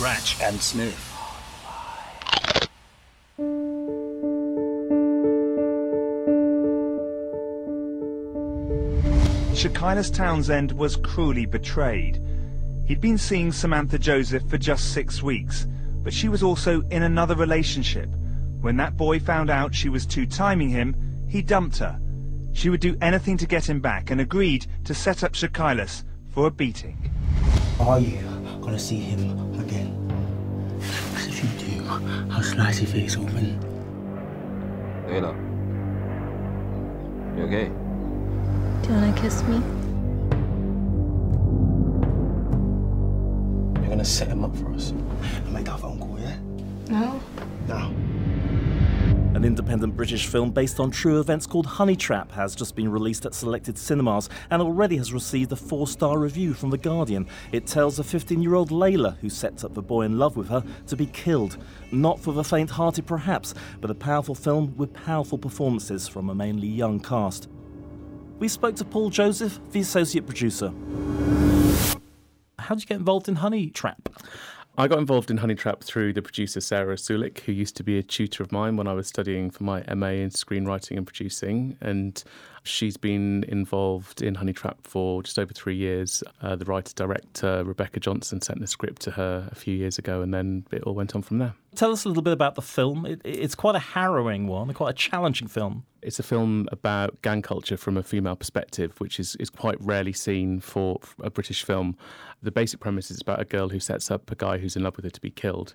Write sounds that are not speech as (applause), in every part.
scratch, and sniff. Shakilus Townsend was cruelly betrayed. He'd been seeing Samantha Joseph for just six weeks, but she was also in another relationship. When that boy found out she was two-timing him, he dumped her. She would do anything to get him back and agreed to set up Shakilis for a beating. Are you gonna see him I'll slice your face open. Layla. You okay? Do you want to kiss me? You're gonna set him up for us and make that phone call, yeah? No. Now. An independent British film based on true events called Honey Trap has just been released at selected cinemas and already has received a four star review from The Guardian. It tells a 15 year old Layla, who sets up the boy in love with her, to be killed. Not for the faint hearted, perhaps, but a powerful film with powerful performances from a mainly young cast. We spoke to Paul Joseph, the associate producer. How did you get involved in Honey Trap? I got involved in Honey Trap through the producer Sarah Sulick, who used to be a tutor of mine when I was studying for my MA in screenwriting and producing. And she's been involved in Honey Trap for just over three years. Uh, the writer director, Rebecca Johnson, sent the script to her a few years ago, and then it all went on from there. Tell us a little bit about the film. It, it's quite a harrowing one, quite a challenging film. It's a film about gang culture from a female perspective, which is, is quite rarely seen for a British film. The basic premise is about a girl who sets up a guy who's in love with her to be killed.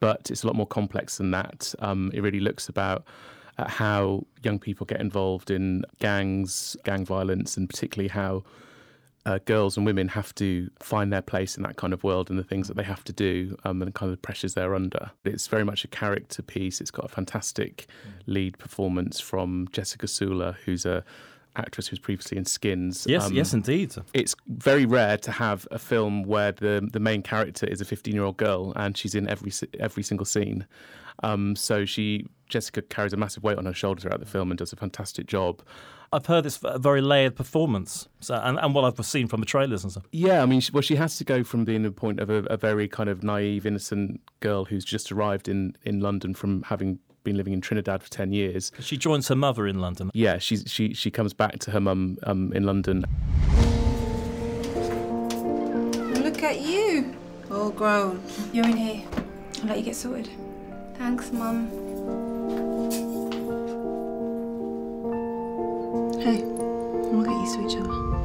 But it's a lot more complex than that. Um, it really looks about at how young people get involved in gangs, gang violence, and particularly how uh, girls and women have to find their place in that kind of world and the things that they have to do um, and kind of the pressures they're under. It's very much a character piece. It's got a fantastic lead performance from Jessica Sula, who's a actress who's previously in Skins. Yes, um, yes, indeed. It's very rare to have a film where the the main character is a 15 year old girl and she's in every every single scene. Um, so she Jessica carries a massive weight on her shoulders throughout the film and does a fantastic job. I've heard it's a very layered performance, so, and, and what I've seen from the trailers and stuff. Yeah, I mean, she, well, she has to go from being the point of a, a, very kind of naive, innocent girl who's just arrived in, in London from having been living in Trinidad for ten years. She joins her mother in London. Yeah, she she she comes back to her mum um, in London. Look at you, all grown. You're in here. I'll let you get sorted. Thanks, Mom. Hey, we'll get used to each other.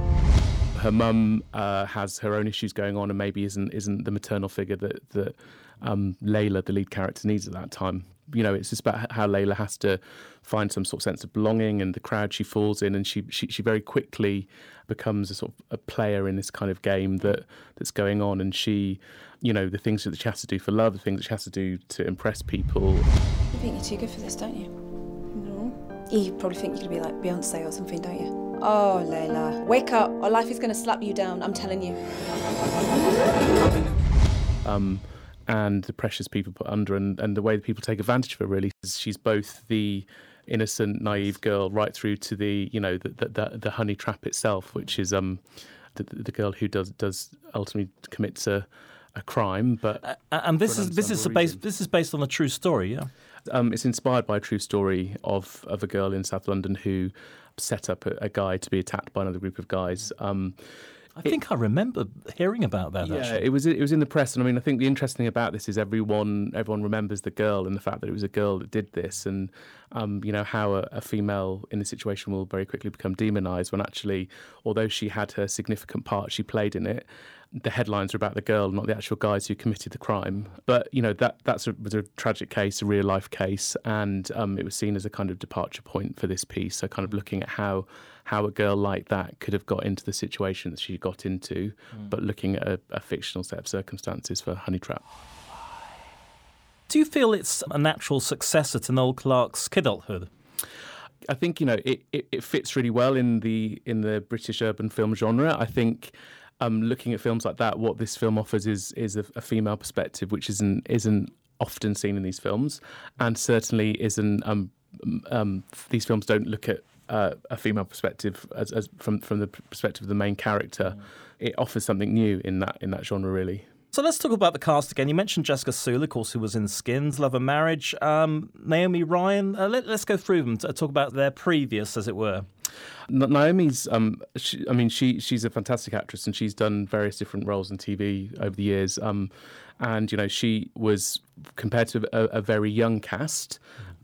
Her mum uh, has her own issues going on, and maybe isn't isn't the maternal figure that that um, Layla, the lead character, needs at that time. You know, it's just about how Layla has to find some sort of sense of belonging and the crowd she falls in, and she she, she very quickly becomes a sort of a player in this kind of game that that's going on, and she, you know, the things that she has to do for love, the things that she has to do to impress people. You think you're too good for this, don't you? No. You probably think you're gonna be like Beyonce or something, don't you? Oh, Layla, wake up, or life is gonna slap you down. I'm telling you. Um, and the pressures people put under and, and the way that people take advantage of her really she's both the innocent naive girl right through to the you know the the, the, the honey trap itself which is um the, the girl who does does ultimately commits a a crime but uh, and this is this is based this is based on a true story yeah um, it's inspired by a true story of of a girl in South London who set up a, a guy to be attacked by another group of guys. Um, I think it, I remember hearing about that. Yeah, actually. it was it was in the press, and I mean, I think the interesting thing about this is everyone everyone remembers the girl and the fact that it was a girl that did this, and um, you know how a, a, female in this situation will very quickly become demonized when actually, although she had her significant part, she played in it. The headlines are about the girl, not the actual guys who committed the crime. But you know that that's a, was a tragic case, a real life case, and um, it was seen as a kind of departure point for this piece. So kind of looking at how how a girl like that could have got into the situation that she got into, mm. but looking at a, a fictional set of circumstances for Honey Trap. Do you feel it's a natural successor to Noel Clarke's Kidulthood? I think you know it, it, it, fits really well in the in the British urban film genre. I think um, looking at films like that, what this film offers is is a, a, female perspective, which isn't isn't often seen in these films, and certainly isn't. Um, um, these films don't look at uh, a female perspective as, as, from from the perspective of the main character. Mm. It offers something new in that in that genre, really. So let's talk about the cast again. You mentioned Jessica Sula, of course, who was in Skins, Love and Marriage. Um, Naomi Ryan. Uh, let, us go through them to talk about their previous, as it were. Naomi's, um, she, I mean, she she's a fantastic actress, and she's done various different roles in TV over the years. Um, and you know, she was compared to a, a very young cast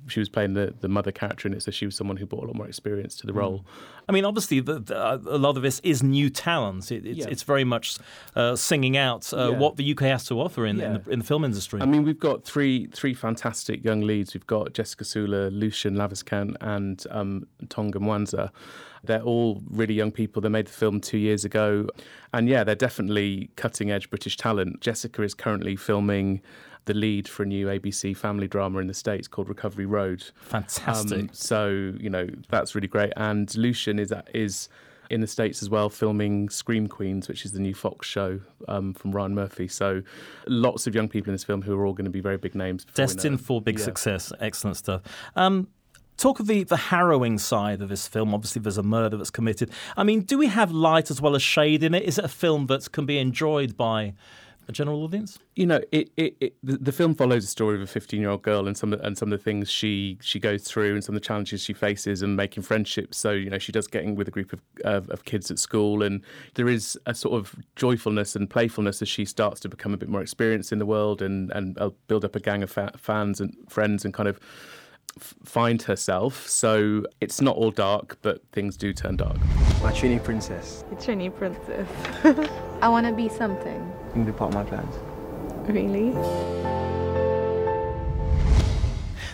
she was playing the, the mother character in it, so she was someone who brought a lot more experience to the mm. role. I mean, obviously, the, the, uh, a lot of this is new talent. It, it's, yeah. it's, very much uh, singing out uh, yeah. what the UK has to offer in, yeah. in, the, in, the, film industry. I mean, we've got three three fantastic young leads. We've got Jessica Sula, Lucien Laviscount, and um, Ntonga Mwanza. They're all really young people. They made the film two years ago. And yeah, they're definitely cutting edge British talent. Jessica is currently filming the lead for a new ABC family drama in the States called Recovery Road. Fantastic. Um, so, you know, that's really great. And Lucien is is in the States as well, filming Scream Queens, which is the new Fox show um, from Ryan Murphy. So lots of young people in this film who are all going to be very big names. Destined for big yeah. success. Excellent stuff. Um, talk of the, the harrowing side of this film. Obviously, there's a murder that's committed. I mean, do we have light as well as shade in it? Is it a film that can be enjoyed by a general audience? You know, it, it, it the, the, film follows the story of a 15 year old girl and some of, and some of the things she she goes through and some of the challenges she faces and making friendships. So you know, she does getting with a group of, of, of kids at school, and there is a sort of joyfulness and playfulness as she starts to become a bit more experienced in the world and and uh, build up a gang of fa- fans and friends and kind of find herself. So it's not all dark, but things do turn dark. My Trini princess. A Trini princess. (laughs) I want to be something. You can be part of my plans. Really?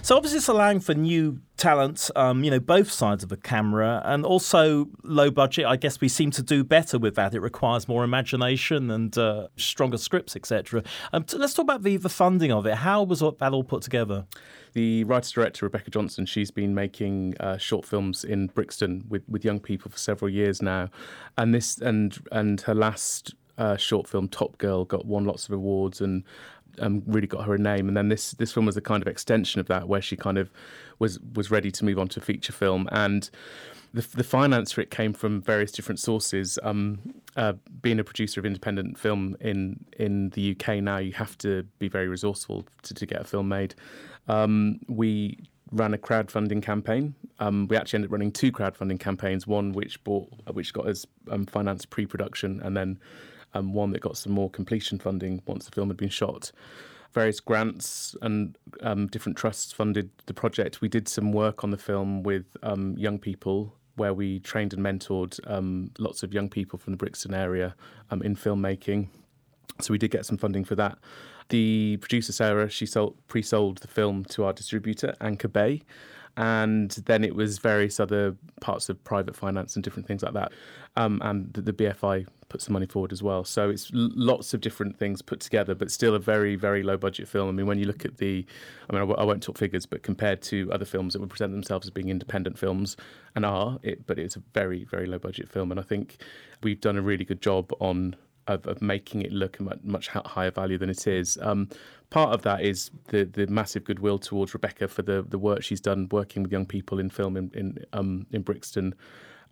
So obviously it's allowing for new talent, um, you know, both sides of the camera, and also low budget. I guess we seem to do better with that. It requires more imagination and uh, stronger scripts, etc. Um, so let's talk about the the funding of it. How was that all put together? The writer director Rebecca Johnson, she's been making uh, short films in Brixton with, with young people for several years now, and this and and her last uh, short film Top Girl got won lots of awards and um, really got her a name. And then this this film was a kind of extension of that, where she kind of was was ready to move on to feature film and. The, the finance for it came from various different sources. Um, uh, being a producer of independent film in in the UK now, you have to be very resourceful to, to get a film made. Um, we ran a crowdfunding campaign. Um, we actually ended up running two crowdfunding campaigns. One which bought, which got us um, financed pre-production, and then um, one that got some more completion funding once the film had been shot. Various grants and um, different trusts funded the project. We did some work on the film with um, young people where we trained and mentored um, lots of young people from the Brixton area um, in filmmaking. So we did get some funding for that. The producer Sarah, she sold, pre-sold the film to our distributor Anchor Bay, and then it was various other parts of private finance and different things like that. Um, and the, the, BFI put some money forward as well. So it's lots of different things put together, but still a very, very low budget film. I mean, when you look at the, I mean, I w- I won't talk figures, but compared to other films that would present themselves as being independent films and are, it, but it's a very, very low budget film. And I think we've done a really good job on of, of making it look a much higher value than it is. Um, part of that is the the massive goodwill towards Rebecca for the the work she's done working with young people in film in in, um, in Brixton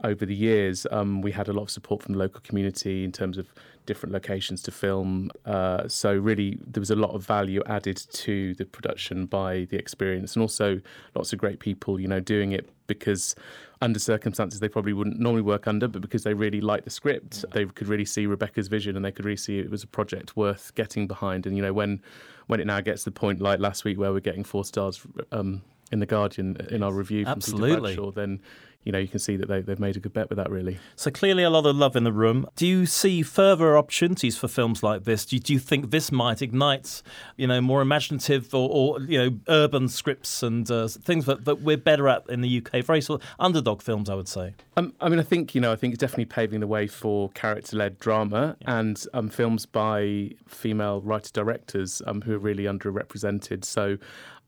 over the years. Um, we had a lot of support from the local community in terms of different locations to film. Uh, so really, there was a lot of value added to the production by the experience, and also lots of great people, you know, doing it because under circumstances they probably wouldn't normally work under, but because they really liked the script, they could really see Rebecca's vision, and they could really see it was a project worth getting behind. And you know, when when it now gets to the point like last week where we're getting four stars um, in the Guardian in our review from Absolutely. Peter Bradshaw, then you know, you can see that they, they've made a good bet with that, really. So clearly, a lot of love in the room. Do you see further opportunities for films like this? Do you, do you think this might ignite, you know, more imaginative or, or you know, urban scripts and uh, things that, that we're better at in the UK? Very sort of underdog films, I would say. Um, I mean, I think you know, I think it's definitely paving the way for character-led drama yeah. and um, films by female writer directors um, who are really underrepresented. So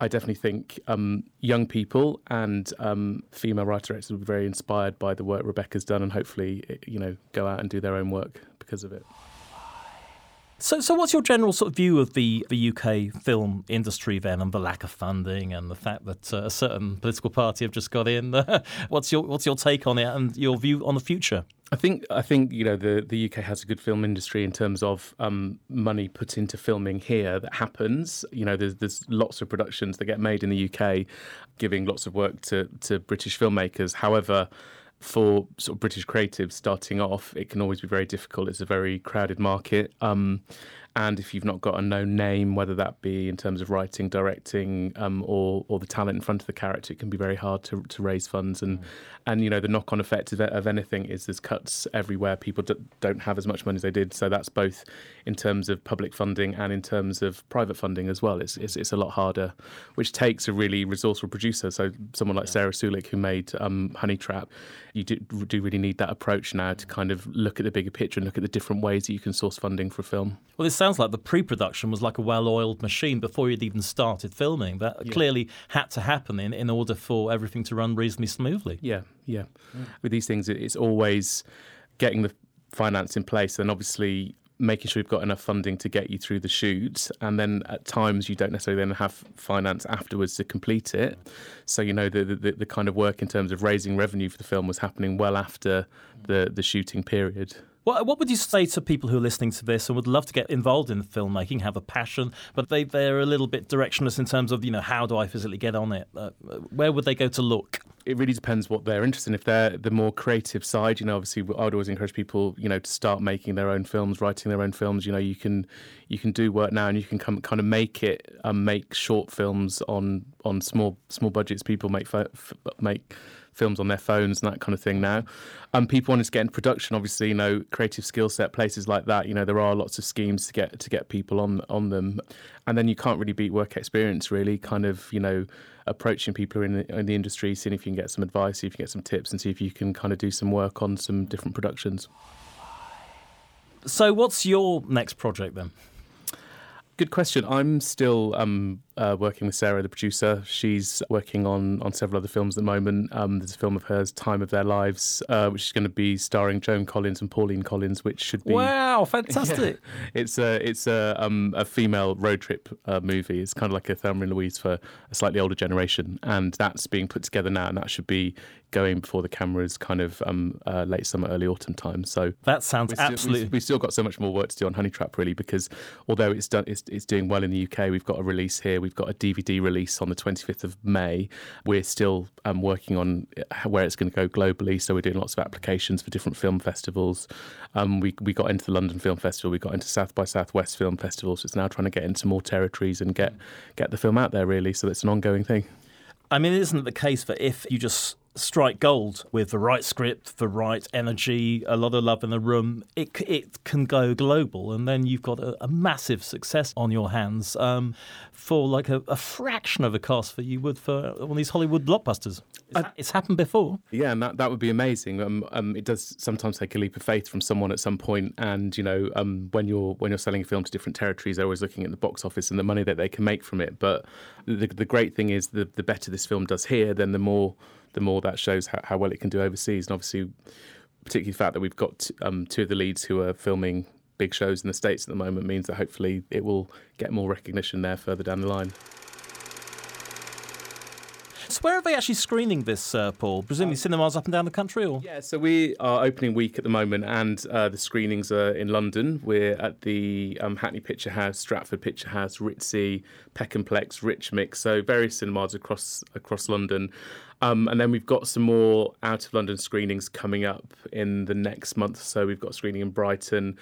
I definitely think um, young people and um, female writer directors will be very inspired by the work Rebecca's done, and hopefully, you know, go out and do their own work because of it. So, so what's your general sort of view of the, the UK film industry then, and the lack of funding, and the fact that uh, a certain political party have just got in? (laughs) what's your what's your take on it, and your view on the future? I think I think you know the the UK has a good film industry in terms of um, money put into filming here that happens. You know, there's there's lots of productions that get made in the UK, giving lots of work to to British filmmakers. However for sort of British creatives starting off, it can always be very difficult. It's a very crowded market. Um, and if you've not got a known name, whether that be in terms of writing, directing, um, or or the talent in front of the character, it can be very hard to, to raise funds. And mm. and you know the knock on effect of, of, anything is there's cuts everywhere. People d- don't have as much money as they did, so that's both in terms of public funding and in terms of private funding as well. It's it's, it's a lot harder, which takes a really resourceful producer. So someone like Sarah Sulick who made um, Honey Trap, you do, do really need that approach now to kind of look at the bigger picture and look at the different ways that you can source funding for a film. Well, this sounds like the pre-production was like a well-oiled machine before you'd even started filming. That yeah. clearly had to happen in, in order for everything to run reasonably smoothly. Yeah, yeah. With these things, it's always getting the finance in place, and obviously making sure you've got enough funding to get you through the shoot and then at times you don't necessarily then have finance afterwards to complete it so you know the, the, the kind of work in terms of raising revenue for the film was happening well after the the shooting period what, what would you say to people who are listening to this and would love to get involved in filmmaking, have a passion, but they, they're a little bit directionless in terms of, you know, how do I physically get on it? Uh, where would they go to look? It really depends what they're interested in. If they're the more creative side, you know, obviously I would always encourage people, you know, to start making their own films, writing their own films. You know, you can you can do work now and you can come kind of make it, um, make short films on on small small budgets. People make make films on their phones and that kind of thing now. Um, people wanting to get into production, obviously, you know, Creative Skillset, places like that. You know, there are lots of schemes to get to get people on on them, and then you can't really beat work experience. Really, kind of, you know, approaching people in the, in the industry, seeing if you can get some advice, see if you can get some tips, and see if you can kind of do some work on some different productions. So, what's your next project then? Good question. I'm still um, uh, working with Sarah, the producer. She's working on, on several other films at the moment. Um, there's a film of hers, Time of Their Lives, uh, which is going to be starring Joan Collins and Pauline Collins, which should be wow, (laughs) fantastic! Yeah, it's a it's a um, a female road trip uh, movie. It's kind of like a Thelma and Louise for a slightly older generation, and that's being put together now, and that should be going before the cameras kind of um, uh, late summer, early autumn time. So that sounds we've absolutely. We've, still got so much more work to do on Honey Trap, really, because although it's done, it's, it's doing well in the UK. We've got a release here. We've got a DVD release on the 25th of May. We're still um, working on where it's going to go globally. So we're doing lots of applications for different film festivals. Um, we we got into the London Film Festival. We got into South by Southwest Film Festival. So it's now trying to get into more territories and get get the film out there. Really, so it's an ongoing thing. I mean, isn't it the case that if you just strike gold with the right script, the right energy, a lot of love in the room, it it can go global, and then you've got a, a massive success on your hands um, for like a, a, fraction of the cost that you would for one of these Hollywood blockbusters. It's, it's happened before. Yeah, and that, that would be amazing. Um, um, it does sometimes take a leap of faith from someone at some point, and you know um, when you're when you're selling a film to different territories, they're always looking at the box office and the money that they can make from it. But the, the great thing is the the better this film does here, then the more the more that shows how, how well it can do overseas. And obviously, particularly the fact that we've got um, two of the leads who are filming big shows in the States at the moment means that hopefully it will get more recognition there further down the line. So where are they actually screening this, uh, Paul? Presumably um, cinemas up and down the country, or yeah. So we are opening week at the moment, and uh, the screenings are in London. We're at the um, Hackney Picture House, Stratford Picture House, Ritzy, Rich Mix. So various cinemas across across London. Um, and then we've got some more out of London screenings coming up in the next month. So we've got a screening in Brighton.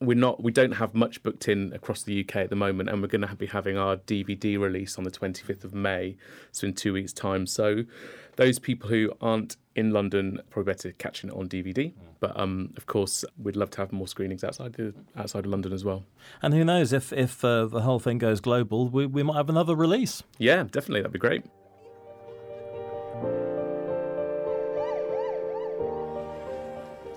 We're not, we don't have much booked in across the UK at the moment, and we're going to be having our DVD release on the 25th of May, so in two weeks' time. So those people who aren't in London probably better catching it on DVD. But um, of course, we'd love to have more screenings outside the, outside of London as well. And who knows if if uh, the whole thing goes global, we we might have another release. Yeah, definitely, that'd be great.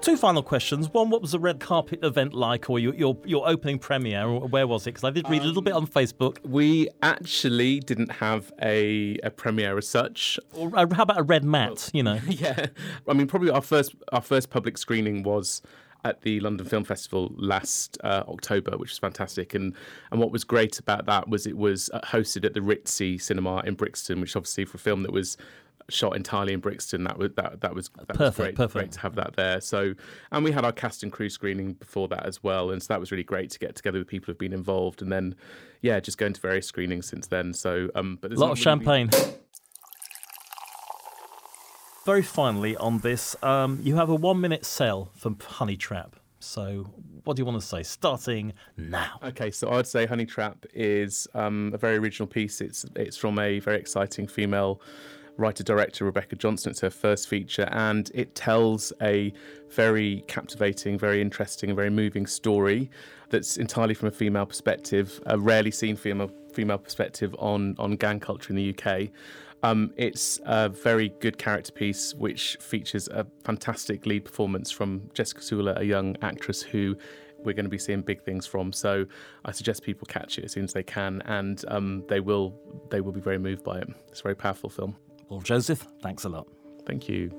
Two final questions. One, what was the red carpet event like, or your your, your opening premiere? Where was it? Because I did read um, a little bit on Facebook. We actually didn't have a, a premiere as such. Or uh, how about a red mat? You know. (laughs) yeah, I mean, probably our first our first public screening was at the London Film Festival last uh, October, which was fantastic. And and what was great about that was it was uh, hosted at the Ritzy Cinema in Brixton, which obviously for a film that was shot entirely in Brixton. That was that that was that Perfect, was great, perfect. great to have that there. So, and we had our cast and crew screening before that as well, and so that was really great to get together with people who've been involved, and then yeah, just going to various screenings since then. So, um, but A lot of really champagne. Very finally on this, um, you have a one minute sale for Honey Trap. So, what do you want to say? Starting now. Okay, so I'd say Honey Trap is um, a very original piece. It's it's from a very exciting female writer director Rebecca Johnson. It's her first feature, and it tells a very captivating, very interesting, and very moving story that's entirely from a female perspective, a rarely seen female female perspective on on gang culture in the UK. Um, it's a very good character piece which features a fantastic lead performance from Jessica Sula, a young actress who we're going to be seeing big things from. So I suggest people catch it as soon as they can, and um, they will they will be very moved by it. It's a very powerful film. Well, Joseph, thanks a lot. Thank you.